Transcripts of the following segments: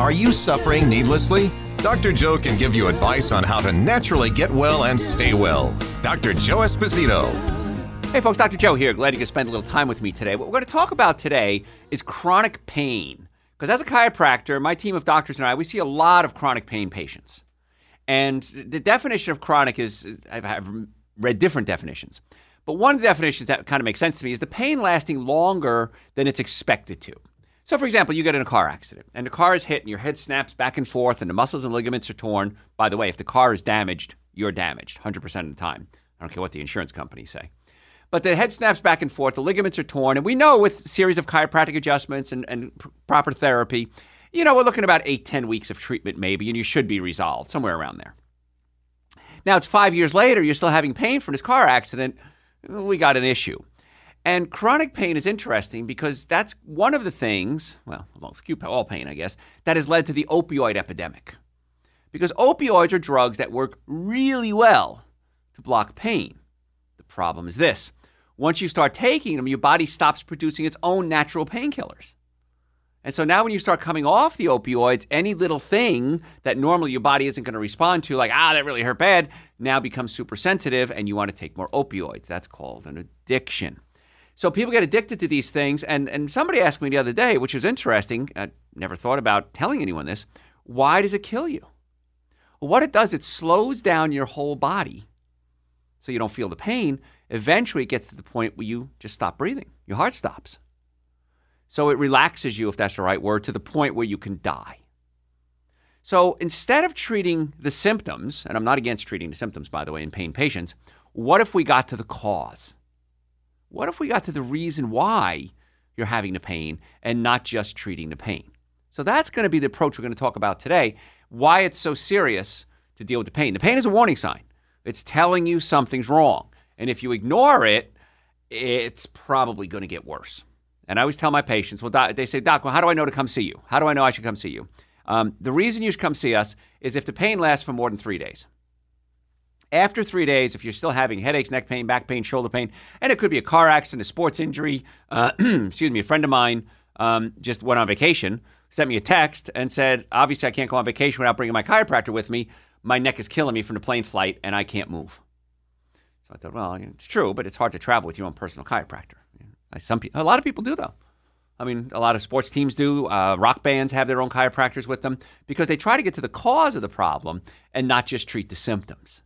Are you suffering needlessly? Dr. Joe can give you advice on how to naturally get well and stay well. Dr. Joe Esposito. Hey, folks, Dr. Joe here. Glad you could spend a little time with me today. What we're going to talk about today is chronic pain. Because as a chiropractor, my team of doctors and I, we see a lot of chronic pain patients. And the definition of chronic is, is I've read different definitions. But one of the definitions that kind of makes sense to me is the pain lasting longer than it's expected to. So, for example, you get in a car accident and the car is hit and your head snaps back and forth and the muscles and ligaments are torn. By the way, if the car is damaged, you're damaged 100% of the time. I don't care what the insurance companies say. But the head snaps back and forth, the ligaments are torn, and we know with a series of chiropractic adjustments and, and pr- proper therapy, you know, we're looking about eight, 10 weeks of treatment maybe, and you should be resolved somewhere around there. Now it's five years later, you're still having pain from this car accident. We got an issue. And chronic pain is interesting because that's one of the things, well, amongst all pain, I guess, that has led to the opioid epidemic. Because opioids are drugs that work really well to block pain. The problem is this once you start taking them, your body stops producing its own natural painkillers. And so now when you start coming off the opioids, any little thing that normally your body isn't going to respond to, like, ah, that really hurt bad, now becomes super sensitive and you want to take more opioids. That's called an addiction. So people get addicted to these things. And, and somebody asked me the other day, which was interesting. I never thought about telling anyone this. Why does it kill you? Well, what it does, it slows down your whole body so you don't feel the pain. Eventually, it gets to the point where you just stop breathing. Your heart stops. So it relaxes you, if that's the right word, to the point where you can die. So instead of treating the symptoms, and I'm not against treating the symptoms, by the way, in pain patients, what if we got to the cause? What if we got to the reason why you're having the pain and not just treating the pain? So that's going to be the approach we're going to talk about today. Why it's so serious to deal with the pain. The pain is a warning sign. It's telling you something's wrong. And if you ignore it, it's probably going to get worse. And I always tell my patients, well, doc, they say, Doc, well, how do I know to come see you? How do I know I should come see you? Um, the reason you should come see us is if the pain lasts for more than three days. After three days, if you're still having headaches, neck pain, back pain, shoulder pain, and it could be a car accident, a sports injury, uh, excuse me, a friend of mine um, just went on vacation, sent me a text and said, obviously, I can't go on vacation without bringing my chiropractor with me. My neck is killing me from the plane flight and I can't move. So I thought, well, it's true, but it's hard to travel with your own personal chiropractor. Some a lot of people do though. I mean, a lot of sports teams do. Uh, rock bands have their own chiropractors with them because they try to get to the cause of the problem and not just treat the symptoms.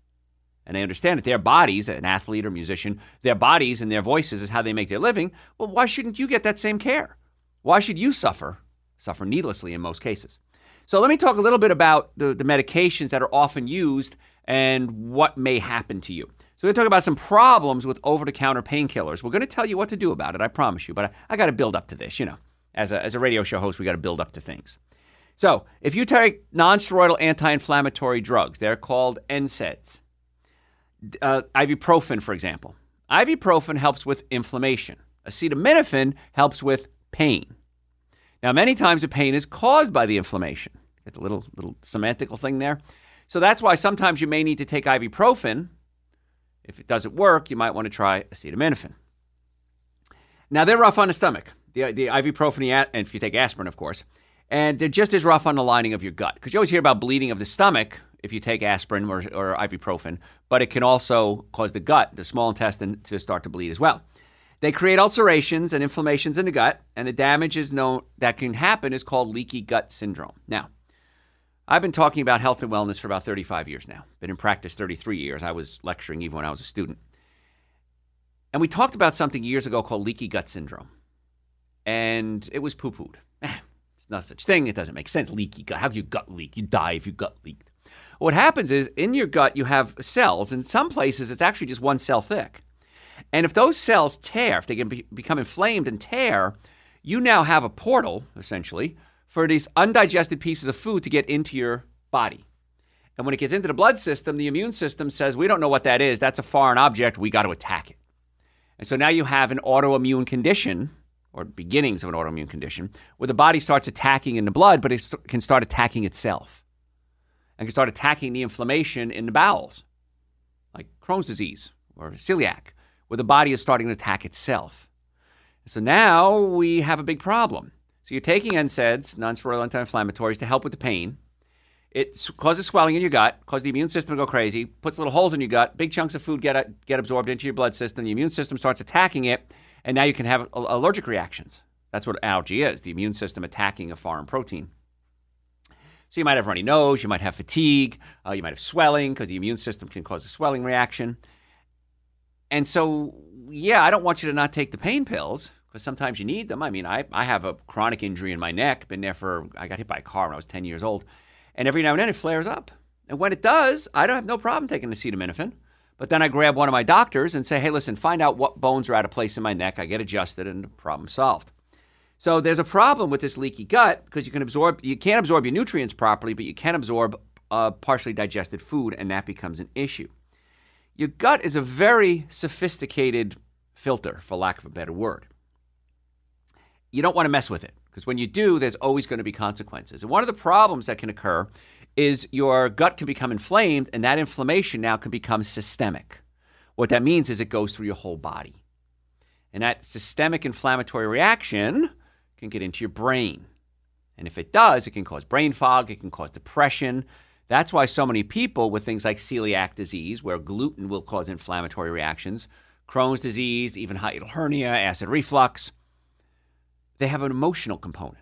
And they understand that their bodies, an athlete or musician, their bodies and their voices is how they make their living. Well, why shouldn't you get that same care? Why should you suffer? Suffer needlessly in most cases. So let me talk a little bit about the, the medications that are often used and what may happen to you. So we're going to talk about some problems with over-the-counter painkillers. We're going to tell you what to do about it, I promise you. But I, I got to build up to this, you know. As a, as a radio show host, we got to build up to things. So if you take non-steroidal anti-inflammatory drugs, they're called NSAIDs uh, ibuprofen, for example. Ibuprofen helps with inflammation. Acetaminophen helps with pain. Now, many times the pain is caused by the inflammation. Get the little little semantical thing there. So that's why sometimes you may need to take ibuprofen. If it doesn't work, you might want to try acetaminophen. Now they're rough on the stomach. The, the ibuprofen, and if you take aspirin, of course, and they're just as rough on the lining of your gut. Because you always hear about bleeding of the stomach if you take aspirin or, or ibuprofen, but it can also cause the gut, the small intestine, to start to bleed as well. They create ulcerations and inflammations in the gut, and the damage is known that can happen is called leaky gut syndrome. Now, I've been talking about health and wellness for about 35 years now. Been in practice 33 years. I was lecturing even when I was a student. And we talked about something years ago called leaky gut syndrome. And it was poo pooed. Eh, it's not such thing. It doesn't make sense. Leaky gut. How can your gut leak? You die if your gut leaked. What happens is in your gut, you have cells. In some places, it's actually just one cell thick. And if those cells tear, if they can be, become inflamed and tear, you now have a portal, essentially, for these undigested pieces of food to get into your body. And when it gets into the blood system, the immune system says, we don't know what that is. That's a foreign object. We got to attack it. And so now you have an autoimmune condition or beginnings of an autoimmune condition where the body starts attacking in the blood, but it can start attacking itself and can start attacking the inflammation in the bowels, like Crohn's disease or celiac, where the body is starting to attack itself. So now we have a big problem. So you're taking NSAIDs, non-steroidal anti-inflammatories, to help with the pain. It causes swelling in your gut, causes the immune system to go crazy, puts little holes in your gut, big chunks of food get, uh, get absorbed into your blood system, the immune system starts attacking it, and now you can have allergic reactions. That's what allergy is, the immune system attacking a foreign protein. So you might have runny nose, you might have fatigue, uh, you might have swelling because the immune system can cause a swelling reaction. And so, yeah, I don't want you to not take the pain pills because sometimes you need them. I mean, I, I have a chronic injury in my neck, been there for, I got hit by a car when I was 10 years old. And every now and then it flares up. And when it does, I don't have no problem taking acetaminophen. But then I grab one of my doctors and say, hey, listen, find out what bones are out of place in my neck. I get adjusted and the problem solved. So there's a problem with this leaky gut because you can absorb, you can't absorb your nutrients properly, but you can absorb uh, partially digested food, and that becomes an issue. Your gut is a very sophisticated filter, for lack of a better word. You don't want to mess with it. Because when you do, there's always going to be consequences. And one of the problems that can occur is your gut can become inflamed, and that inflammation now can become systemic. What that means is it goes through your whole body. And that systemic inflammatory reaction can get into your brain. And if it does, it can cause brain fog, it can cause depression. That's why so many people with things like celiac disease, where gluten will cause inflammatory reactions, Crohn's disease, even hiatal hernia, acid reflux, they have an emotional component.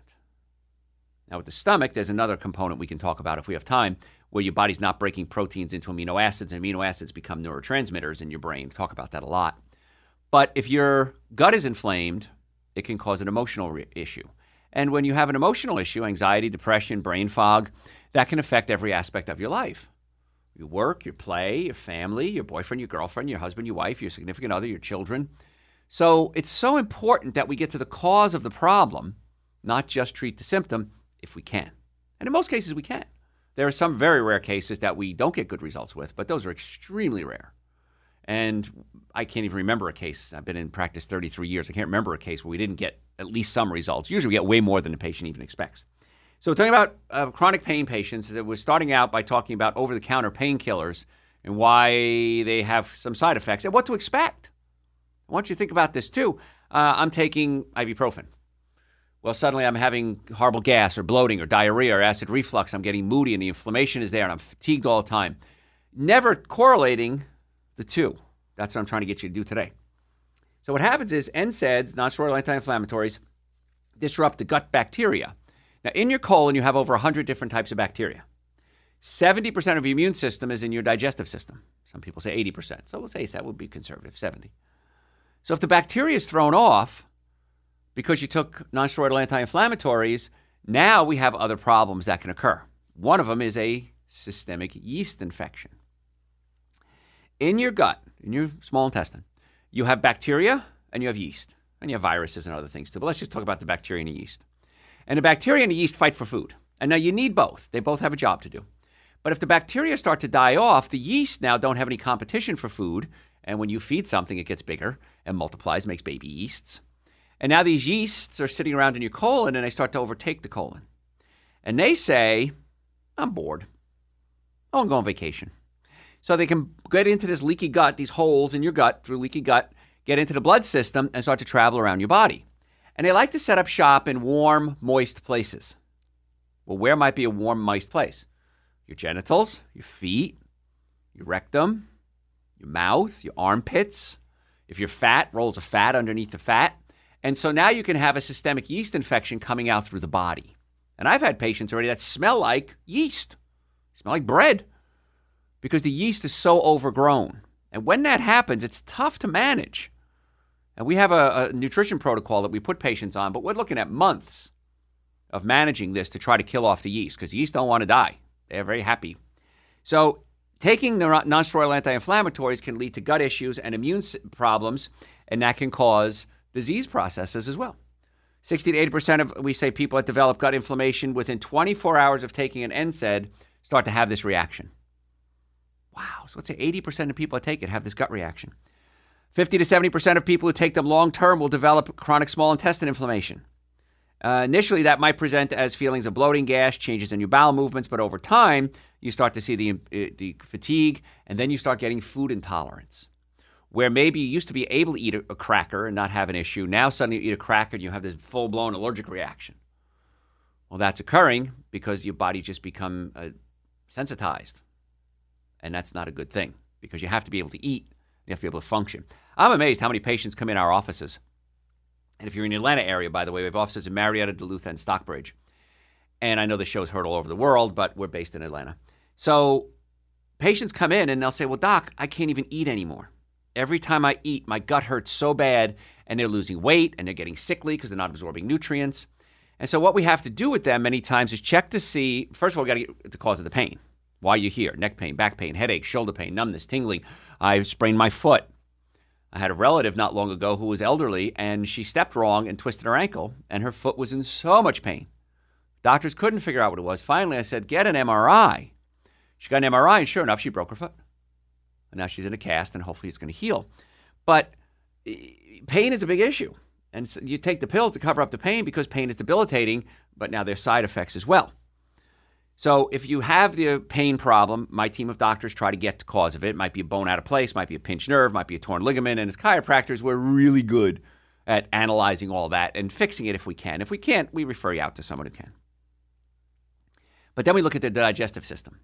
Now, with the stomach, there's another component we can talk about if we have time, where your body's not breaking proteins into amino acids, and amino acids become neurotransmitters in your brain. We talk about that a lot. But if your gut is inflamed, it can cause an emotional re- issue. And when you have an emotional issue, anxiety, depression, brain fog, that can affect every aspect of your life. Your work, your play, your family, your boyfriend, your girlfriend, your husband, your wife, your significant other, your children. So it's so important that we get to the cause of the problem, not just treat the symptom if we can. And in most cases, we can. There are some very rare cases that we don't get good results with, but those are extremely rare. And I can't even remember a case. I've been in practice 33 years. I can't remember a case where we didn't get at least some results. Usually we get way more than the patient even expects. So, talking about uh, chronic pain patients, we're starting out by talking about over the counter painkillers and why they have some side effects and what to expect. I want you to think about this too. Uh, I'm taking ibuprofen. Well, suddenly I'm having horrible gas or bloating or diarrhea or acid reflux. I'm getting moody and the inflammation is there and I'm fatigued all the time. Never correlating the two. That's what I'm trying to get you to do today. So, what happens is NSAIDs, non steroidal anti inflammatories, disrupt the gut bacteria. Now, in your colon, you have over 100 different types of bacteria. 70% of your immune system is in your digestive system. Some people say 80%. So we'll say that would be conservative, 70. So if the bacteria is thrown off because you took nonsteroidal anti-inflammatories, now we have other problems that can occur. One of them is a systemic yeast infection. In your gut, in your small intestine, you have bacteria and you have yeast. And you have viruses and other things too. But let's just talk about the bacteria and the yeast. And the bacteria and the yeast fight for food. And now you need both. They both have a job to do. But if the bacteria start to die off, the yeast now don't have any competition for food. And when you feed something, it gets bigger and multiplies, makes baby yeasts. And now these yeasts are sitting around in your colon and they start to overtake the colon. And they say, I'm bored. I want to go on vacation. So they can get into this leaky gut, these holes in your gut through leaky gut, get into the blood system and start to travel around your body. And they like to set up shop in warm, moist places. Well, where might be a warm, moist place? Your genitals, your feet, your rectum, your mouth, your armpits. If you're fat, rolls of fat underneath the fat. And so now you can have a systemic yeast infection coming out through the body. And I've had patients already that smell like yeast, smell like bread, because the yeast is so overgrown. And when that happens, it's tough to manage. And we have a, a nutrition protocol that we put patients on, but we're looking at months of managing this to try to kill off the yeast because yeast don't want to die. They're very happy. So Taking the nonsteroidal anti-inflammatories can lead to gut issues and immune problems, and that can cause disease processes as well. 60 to 80% of, we say, people that develop gut inflammation within 24 hours of taking an NSAID start to have this reaction. Wow. So let's say 80% of people that take it have this gut reaction. 50 to 70% of people who take them long term will develop chronic small intestine inflammation. Uh, initially, that might present as feelings of bloating, gas, changes in your bowel movements, but over time, you start to see the, uh, the fatigue, and then you start getting food intolerance. Where maybe you used to be able to eat a, a cracker and not have an issue, now suddenly you eat a cracker and you have this full blown allergic reaction. Well, that's occurring because your body just become uh, sensitized, and that's not a good thing because you have to be able to eat, you have to be able to function. I'm amazed how many patients come in our offices and if you're in the Atlanta area, by the way, we have offices in Marietta, Duluth, and Stockbridge. And I know the show's heard all over the world, but we're based in Atlanta. So patients come in and they'll say, Well, doc, I can't even eat anymore. Every time I eat, my gut hurts so bad, and they're losing weight and they're getting sickly because they're not absorbing nutrients. And so, what we have to do with them many times is check to see first of all, we got to get the cause of the pain. Why are you here? Neck pain, back pain, headache, shoulder pain, numbness, tingling. I sprained my foot. I had a relative not long ago who was elderly and she stepped wrong and twisted her ankle, and her foot was in so much pain. Doctors couldn't figure out what it was. Finally, I said, Get an MRI. She got an MRI, and sure enough, she broke her foot. And now she's in a cast, and hopefully it's going to heal. But eh, pain is a big issue. And so you take the pills to cover up the pain because pain is debilitating, but now there's side effects as well. So if you have the uh, pain problem, my team of doctors try to get to cause of it. it. Might be a bone out of place, might be a pinched nerve, might be a torn ligament. And as chiropractors, we're really good at analyzing all that and fixing it if we can. If we can't, we refer you out to someone who can. But then we look at the digestive system.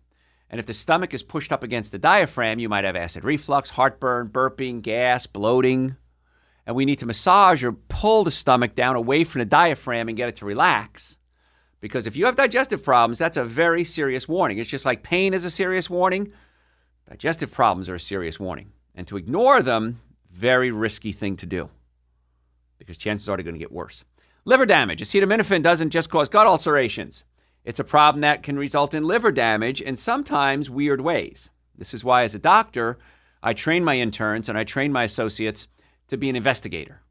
And if the stomach is pushed up against the diaphragm, you might have acid reflux, heartburn, burping, gas, bloating. And we need to massage or pull the stomach down away from the diaphragm and get it to relax because if you have digestive problems, that's a very serious warning. It's just like pain is a serious warning, digestive problems are a serious warning. And to ignore them, very risky thing to do because chances are they're going to get worse. Liver damage. Acetaminophen doesn't just cause gut ulcerations. It's a problem that can result in liver damage in sometimes weird ways. This is why, as a doctor, I train my interns and I train my associates to be an investigator.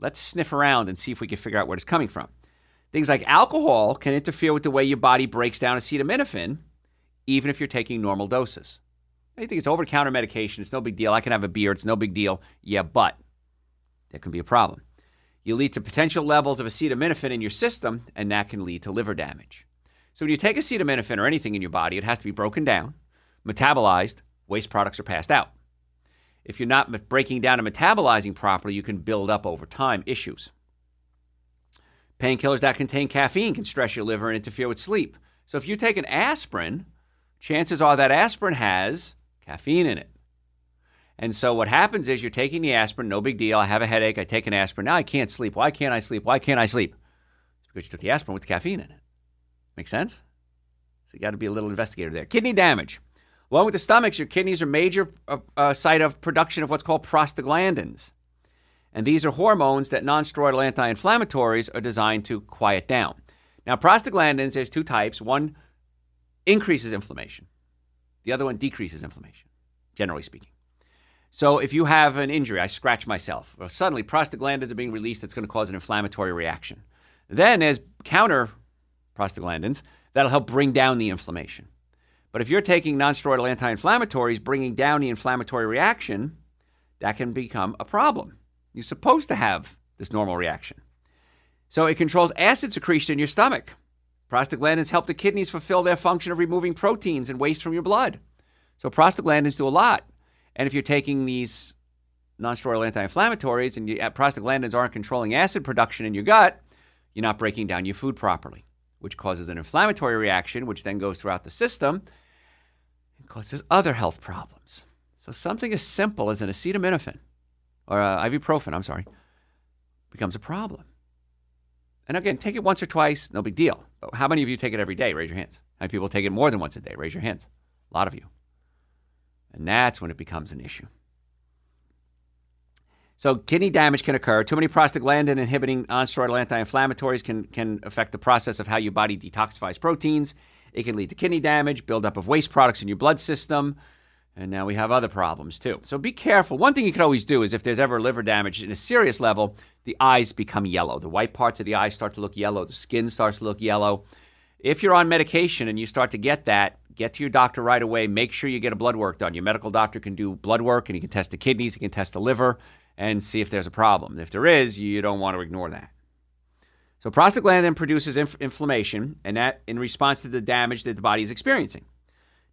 Let's sniff around and see if we can figure out where it's coming from. Things like alcohol can interfere with the way your body breaks down acetaminophen, even if you're taking normal doses. I think it's over the counter medication. It's no big deal. I can have a beer. It's no big deal. Yeah, but that can be a problem. You lead to potential levels of acetaminophen in your system, and that can lead to liver damage. So when you take acetaminophen or anything in your body, it has to be broken down, metabolized, waste products are passed out. If you're not breaking down and metabolizing properly, you can build up over time issues. Painkillers that contain caffeine can stress your liver and interfere with sleep. So if you take an aspirin, chances are that aspirin has caffeine in it. And so what happens is you're taking the aspirin, no big deal. I have a headache, I take an aspirin. Now I can't sleep. Why can't I sleep? Why can't I sleep? It's because you took the aspirin with the caffeine in it. Make sense? So you got to be a little investigator there. Kidney damage. Along with the stomachs, your kidneys are major uh, uh, site of production of what's called prostaglandins. And these are hormones that nonsteroidal anti inflammatories are designed to quiet down. Now, prostaglandins, there's two types. One increases inflammation, the other one decreases inflammation, generally speaking. So, if you have an injury, I scratch myself, well, suddenly prostaglandins are being released that's going to cause an inflammatory reaction. Then, as counter prostaglandins, that'll help bring down the inflammation. But if you're taking nonsteroidal anti inflammatories, bringing down the inflammatory reaction, that can become a problem. You're supposed to have this normal reaction. So it controls acid secretion in your stomach. Prostaglandins help the kidneys fulfill their function of removing proteins and waste from your blood. So prostaglandins do a lot. And if you're taking these nonsteroidal anti-inflammatories and you, uh, prostaglandins aren't controlling acid production in your gut, you're not breaking down your food properly, which causes an inflammatory reaction, which then goes throughout the system and causes other health problems. So something as simple as an acetaminophen or uh, ibuprofen, I'm sorry, becomes a problem. And again, take it once or twice, no big deal. But how many of you take it every day? Raise your hands. How many people take it more than once a day? Raise your hands. A lot of you. And that's when it becomes an issue. So kidney damage can occur. Too many prostaglandin inhibiting nonsteroidal anti-inflammatories can, can affect the process of how your body detoxifies proteins. It can lead to kidney damage, buildup of waste products in your blood system, and now we have other problems too. So be careful. One thing you can always do is if there's ever liver damage in a serious level, the eyes become yellow. The white parts of the eyes start to look yellow. The skin starts to look yellow. If you're on medication and you start to get that, get to your doctor right away. Make sure you get a blood work done. Your medical doctor can do blood work and he can test the kidneys, he can test the liver, and see if there's a problem. If there is, you don't want to ignore that. So prostaglandin produces inf- inflammation, and that in response to the damage that the body is experiencing.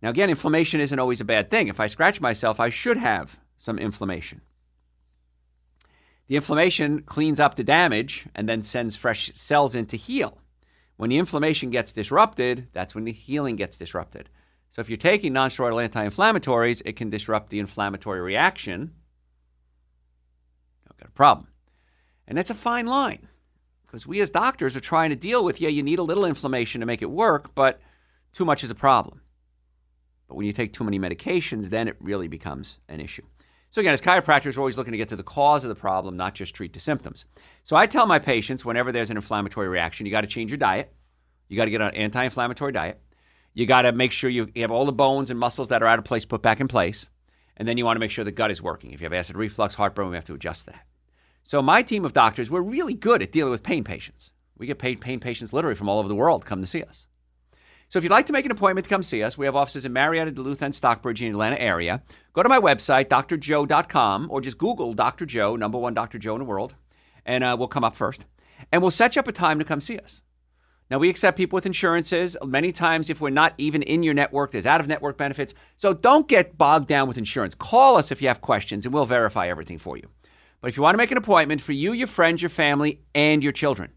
Now, again, inflammation isn't always a bad thing. If I scratch myself, I should have some inflammation. The inflammation cleans up the damage and then sends fresh cells in to heal. When the inflammation gets disrupted, that's when the healing gets disrupted. So if you're taking nonsteroidal anti-inflammatories, it can disrupt the inflammatory reaction. You've got a problem. And that's a fine line. Because we as doctors are trying to deal with, yeah, you need a little inflammation to make it work, but too much is a problem. But when you take too many medications, then it really becomes an issue. So, again, as chiropractors, we're always looking to get to the cause of the problem, not just treat the symptoms. So, I tell my patients whenever there's an inflammatory reaction, you got to change your diet. You got to get an anti inflammatory diet. You got to make sure you have all the bones and muscles that are out of place put back in place. And then you want to make sure the gut is working. If you have acid reflux, heartburn, we have to adjust that. So my team of doctors, we're really good at dealing with pain patients. We get paid pain patients literally from all over the world come to see us. So if you'd like to make an appointment to come see us, we have offices in Marietta, Duluth, and Stockbridge in the Atlanta area. Go to my website, drjoe.com, or just Google Dr. Joe, number one Dr. Joe in the world, and uh, we'll come up first. And we'll set you up a time to come see us. Now, we accept people with insurances. Many times, if we're not even in your network, there's out of network benefits. So don't get bogged down with insurance. Call us if you have questions, and we'll verify everything for you. But if you want to make an appointment for you, your friends, your family, and your children,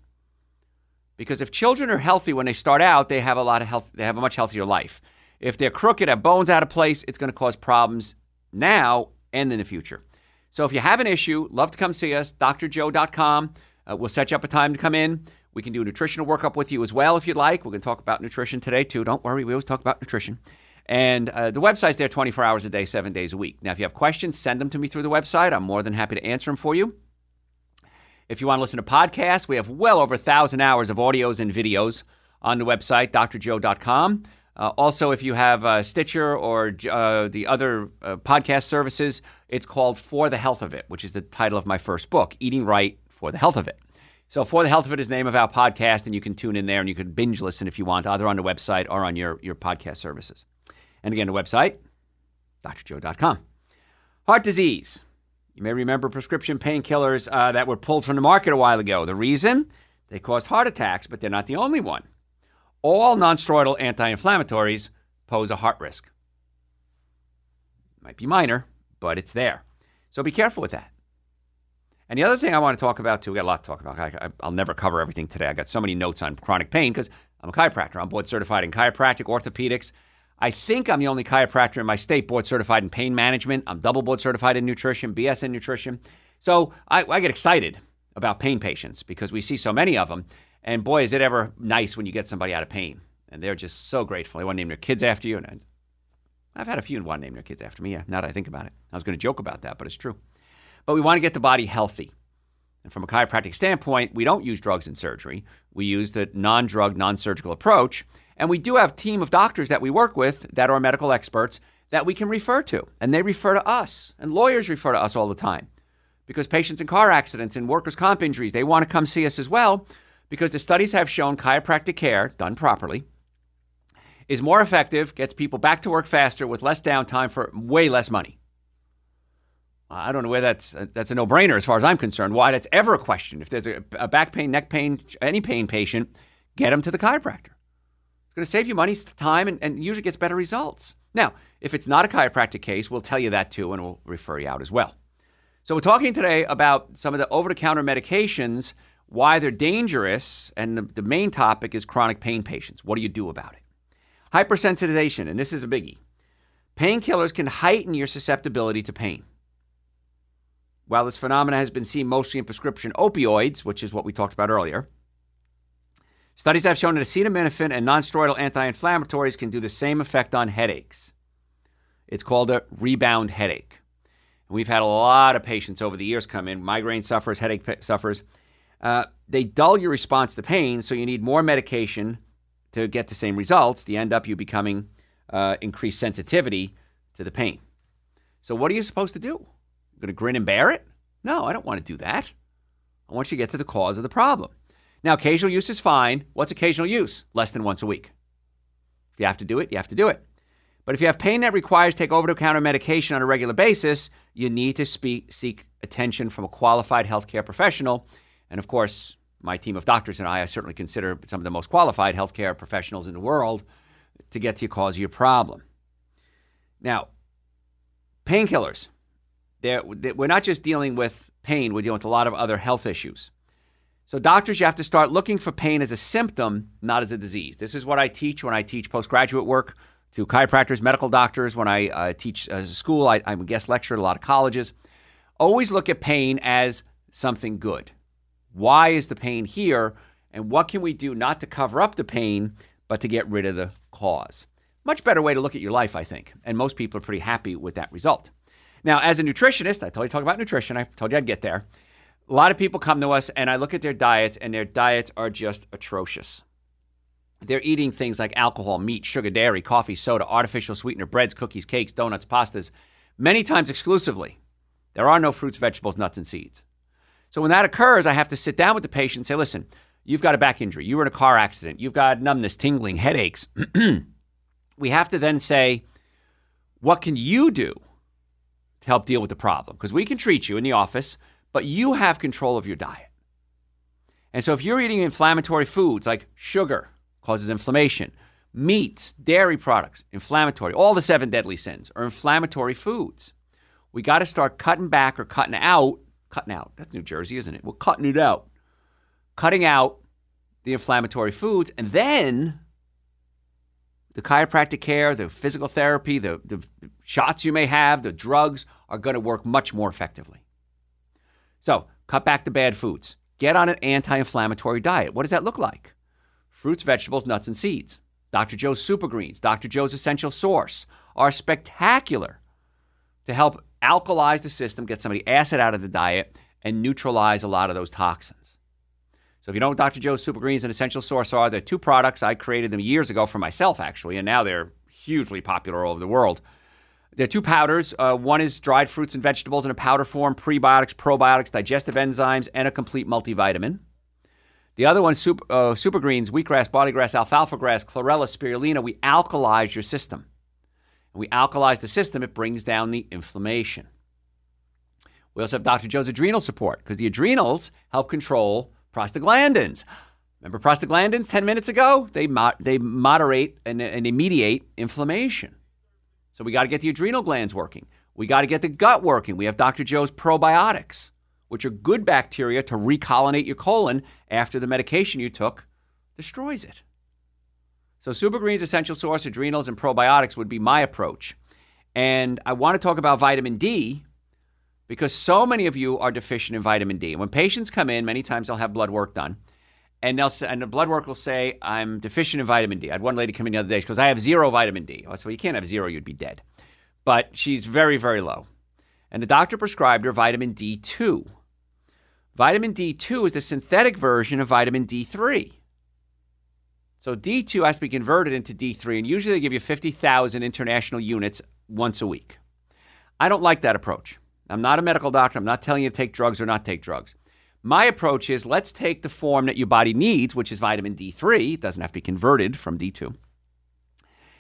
because if children are healthy when they start out, they have a lot of health, they have a much healthier life. If they're crooked, have bones out of place, it's going to cause problems now and in the future. So if you have an issue, love to come see us, drjoe.com. Uh, we'll set you up a time to come in. We can do a nutritional workup with you as well if you'd like. We're going to talk about nutrition today too. Don't worry, we always talk about nutrition. And uh, the website's there 24 hours a day, seven days a week. Now, if you have questions, send them to me through the website. I'm more than happy to answer them for you. If you want to listen to podcasts, we have well over a thousand hours of audios and videos on the website, drjoe.com. Uh, also, if you have uh, Stitcher or uh, the other uh, podcast services, it's called For the Health of It, which is the title of my first book, Eating Right for the Health of It. So, For the Health of It is the name of our podcast, and you can tune in there and you can binge listen if you want, either on the website or on your, your podcast services. And again, the website, drjoe.com. Heart disease. You may remember prescription painkillers uh, that were pulled from the market a while ago. The reason? They cause heart attacks, but they're not the only one. All nonsteroidal anti inflammatories pose a heart risk. Might be minor, but it's there. So be careful with that. And the other thing I want to talk about too, we got a lot to talk about. I, will never cover everything today. I got so many notes on chronic pain because I'm a chiropractor. I'm board certified in chiropractic, orthopedics, I think I'm the only chiropractor in my state board certified in pain management. I'm double board certified in nutrition, BS in nutrition. So I, I, get excited about pain patients because we see so many of them. And boy, is it ever nice when you get somebody out of pain. And they're just so grateful. They want to name their kids after you. And I've had a few want to name their kids after me. Yeah, now that I think about it. I was going to joke about that, but it's true. But we want to get the body healthy. And from a chiropractic standpoint, we don't use drugs in surgery. We use the non drug, non surgical approach. And we do have team of doctors that we work with that are medical experts that we can refer to. And they refer to us. And lawyers refer to us all the time. Because patients in car accidents and workers' comp injuries, they want to come see us as well. Because the studies have shown chiropractic care, done properly, is more effective, gets people back to work faster with less downtime for way less money. I don't know where that's uh, that's a no-brainer as far as I'm concerned. Why that's ever a question. If there's a, a back pain, neck pain, any pain patient, get them to the chiropractor. It's going to save you money, time, and, and usually gets better results. Now, if it's not a chiropractic case, we'll tell you that too, and we'll refer you out as well. So, we're talking today about some of the over the counter medications, why they're dangerous, and the, the main topic is chronic pain patients. What do you do about it? Hypersensitization, and this is a biggie. Painkillers can heighten your susceptibility to pain. While this phenomenon has been seen mostly in prescription opioids, which is what we talked about earlier, Studies have shown that acetaminophen and nonsteroidal anti-inflammatories can do the same effect on headaches. It's called a rebound headache. And we've had a lot of patients over the years come in, migraine sufferers, headache sufferers. Uh, they dull your response to pain, so you need more medication to get the same results. The end up you becoming uh, increased sensitivity to the pain. So what are you supposed to do? You're Going to grin and bear it? No, I don't want to do that. I want you to get to the cause of the problem. Now, occasional use is fine. What's occasional use? Less than once a week. If you have to do it, you have to do it. But if you have pain that requires take over the counter medication on a regular basis, you need to speak, seek attention from a qualified healthcare professional. And of course, my team of doctors and I, I certainly consider some of the most qualified healthcare professionals in the world to get to the cause of your problem. Now, painkillers. We're not just dealing with pain, we're dealing with a lot of other health issues. So, doctors, you have to start looking for pain as a symptom, not as a disease. This is what I teach when I teach postgraduate work to chiropractors, medical doctors. When I uh, teach as a school, I, I'm a guest lecturer at a lot of colleges. Always look at pain as something good. Why is the pain here? And what can we do not to cover up the pain, but to get rid of the cause? Much better way to look at your life, I think. And most people are pretty happy with that result. Now, as a nutritionist, I told you to talk about nutrition. I told you I'd get there. A lot of people come to us, and I look at their diets, and their diets are just atrocious. They're eating things like alcohol, meat, sugar, dairy, coffee, soda, artificial sweetener, breads, cookies, cakes, donuts, pastas, many times exclusively. There are no fruits, vegetables, nuts, and seeds. So when that occurs, I have to sit down with the patient and say, listen, you've got a back injury, you were in a car accident, you've got numbness, tingling, headaches. we have to then say, what can you do to help deal with the problem? Because we can treat you in the office, but you have control of your diet. And so if you're eating inflammatory foods like sugar, causes inflammation, meats, dairy products, inflammatory, all the seven deadly sins are inflammatory foods. We got to start cutting back or cutting out Cutting out. That's New Jersey, isn't it? We're cutting it out. Cutting out the inflammatory foods. And then the chiropractic care, the physical therapy, the, the shots you may have, the drugs are going to work much more effectively. So, cut back the bad foods. Get on an anti inflammatory diet. What does that look like? Fruits, vegetables, nuts, and seeds. Dr. Joe's Super Greens, Dr. Joe's Essential Source are spectacular to help alkalize the system, get some of the acid out of the diet, and neutralize a lot of those toxins. So if you know what Dr. Joe's Super Greens and Essential Source are, they're two products. I created them years ago for myself, actually, and now they're hugely popular all over the world. They're two powders. Uh, one is dried fruits and vegetables in a powder form, prebiotics, probiotics, digestive enzymes, and a complete multivitamin. The other one, super, uh, super greens, wheatgrass, barley grass, alfalfa grass, chlorella, spirulina. We alkalize your system we alkalize the system, it brings down the inflammation. We also have Dr. Joe's adrenal support because the adrenals help control prostaglandins. Remember prostaglandins 10 minutes ago? They, mo- they moderate and, and they mediate inflammation. So we got to get the adrenal glands working. We got to get the gut working. We have Dr. Joe's probiotics, which are good bacteria to recolonate your colon after the medication you took destroys it. So, Super Greens Essential Source, adrenals, and probiotics would be my approach. And I want to talk about vitamin D because so many of you are deficient in vitamin D. When patients come in, many times they'll have blood work done. And they'll say, and the blood work will say, I'm deficient in vitamin D. I had one lady come in the other day. She goes, I have zero vitamin D. I said, Well, you can't have zero, you'd be dead. But she's very, very low. And the doctor prescribed her vitamin D2. Vitamin D2 is the synthetic version of vitamin D3. So D2 has to be converted into D3, and usually they give you 50,000 international units once a week. I don't like that approach. I'm not a medical doctor. I'm not telling you to take drugs or not take drugs. My approach is let's take the form that your body needs, which is vitamin D3. It doesn't have to be converted from D2.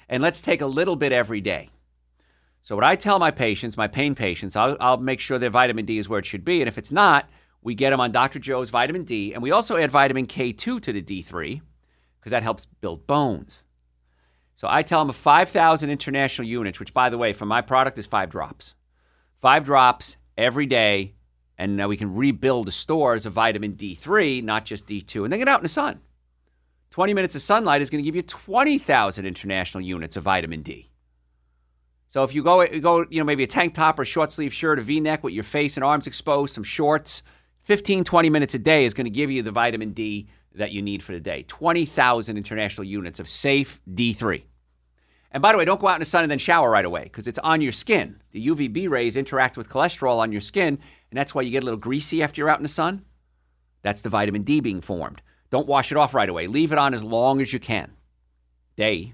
And let's take a little bit every day. So, what I tell my patients, my pain patients, I'll, I'll make sure their vitamin D is where it should be. And if it's not, we get them on Dr. Joe's vitamin D. And we also add vitamin K2 to the D3 because that helps build bones. So I tell them a 5,000 international units, which, by the way, for my product is five drops. Five drops every day, and now we can rebuild the stores of vitamin D3, not just D2, and then get out in the sun. 20 minutes of sunlight is going to give you 20,000 international units of vitamin D. So if you go, you go, you know, maybe a tank top or a short sleeve shirt, a V-neck with your face and arms exposed, some shorts, 15, 20 minutes a day is going to give you the vitamin D that you need for the day 20,000 international units of safe D3. And by the way, don't go out in the sun and then shower right away because it's on your skin. The UVB rays interact with cholesterol on your skin, and that's why you get a little greasy after you're out in the sun. That's the vitamin D being formed. Don't wash it off right away. Leave it on as long as you can. Day,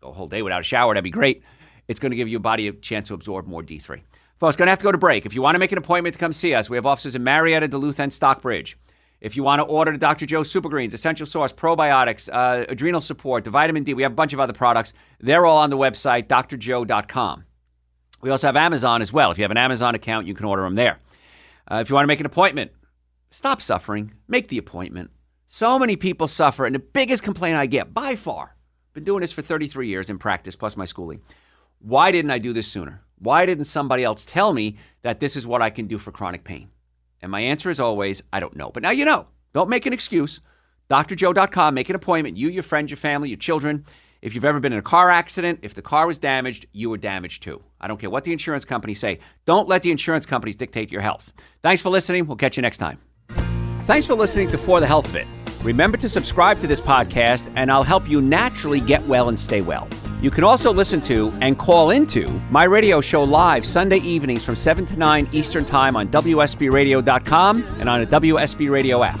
go a whole day without a shower, that'd be great. It's going to give your body a chance to absorb more D3. Folks, going to have to go to break. If you want to make an appointment to come see us, we have offices in Marietta, Duluth, and Stockbridge. If you want to order the Dr. Joe Super Greens, Essential Source, Probiotics, uh, Adrenal Support, the Vitamin D, we have a bunch of other products. They're all on the website, drjoe.com. We also have Amazon as well. If you have an Amazon account, you can order them there. Uh, if you want to make an appointment, stop suffering, make the appointment. So many people suffer, and the biggest complaint I get by far, been doing this for 33 years in practice, plus my schooling. Why didn't I do this sooner? Why didn't somebody else tell me that this is what I can do for chronic pain? And my answer is always, I don't know. But now you know. Don't make an excuse. drjoe.com, make an appointment. You, your friends, your family, your children. If you've ever been in a car accident, if the car was damaged, you were damaged too. I don't care what the insurance companies say. Don't let the insurance companies dictate your health. Thanks for listening. We'll catch you next time. Thanks for listening to For the Health of It. Remember to subscribe to this podcast, and I'll help you naturally get well and stay well. You can also listen to and call into my radio show live Sunday evenings from 7 to 9 Eastern Time on WSBRadio.com and on a WSB Radio app.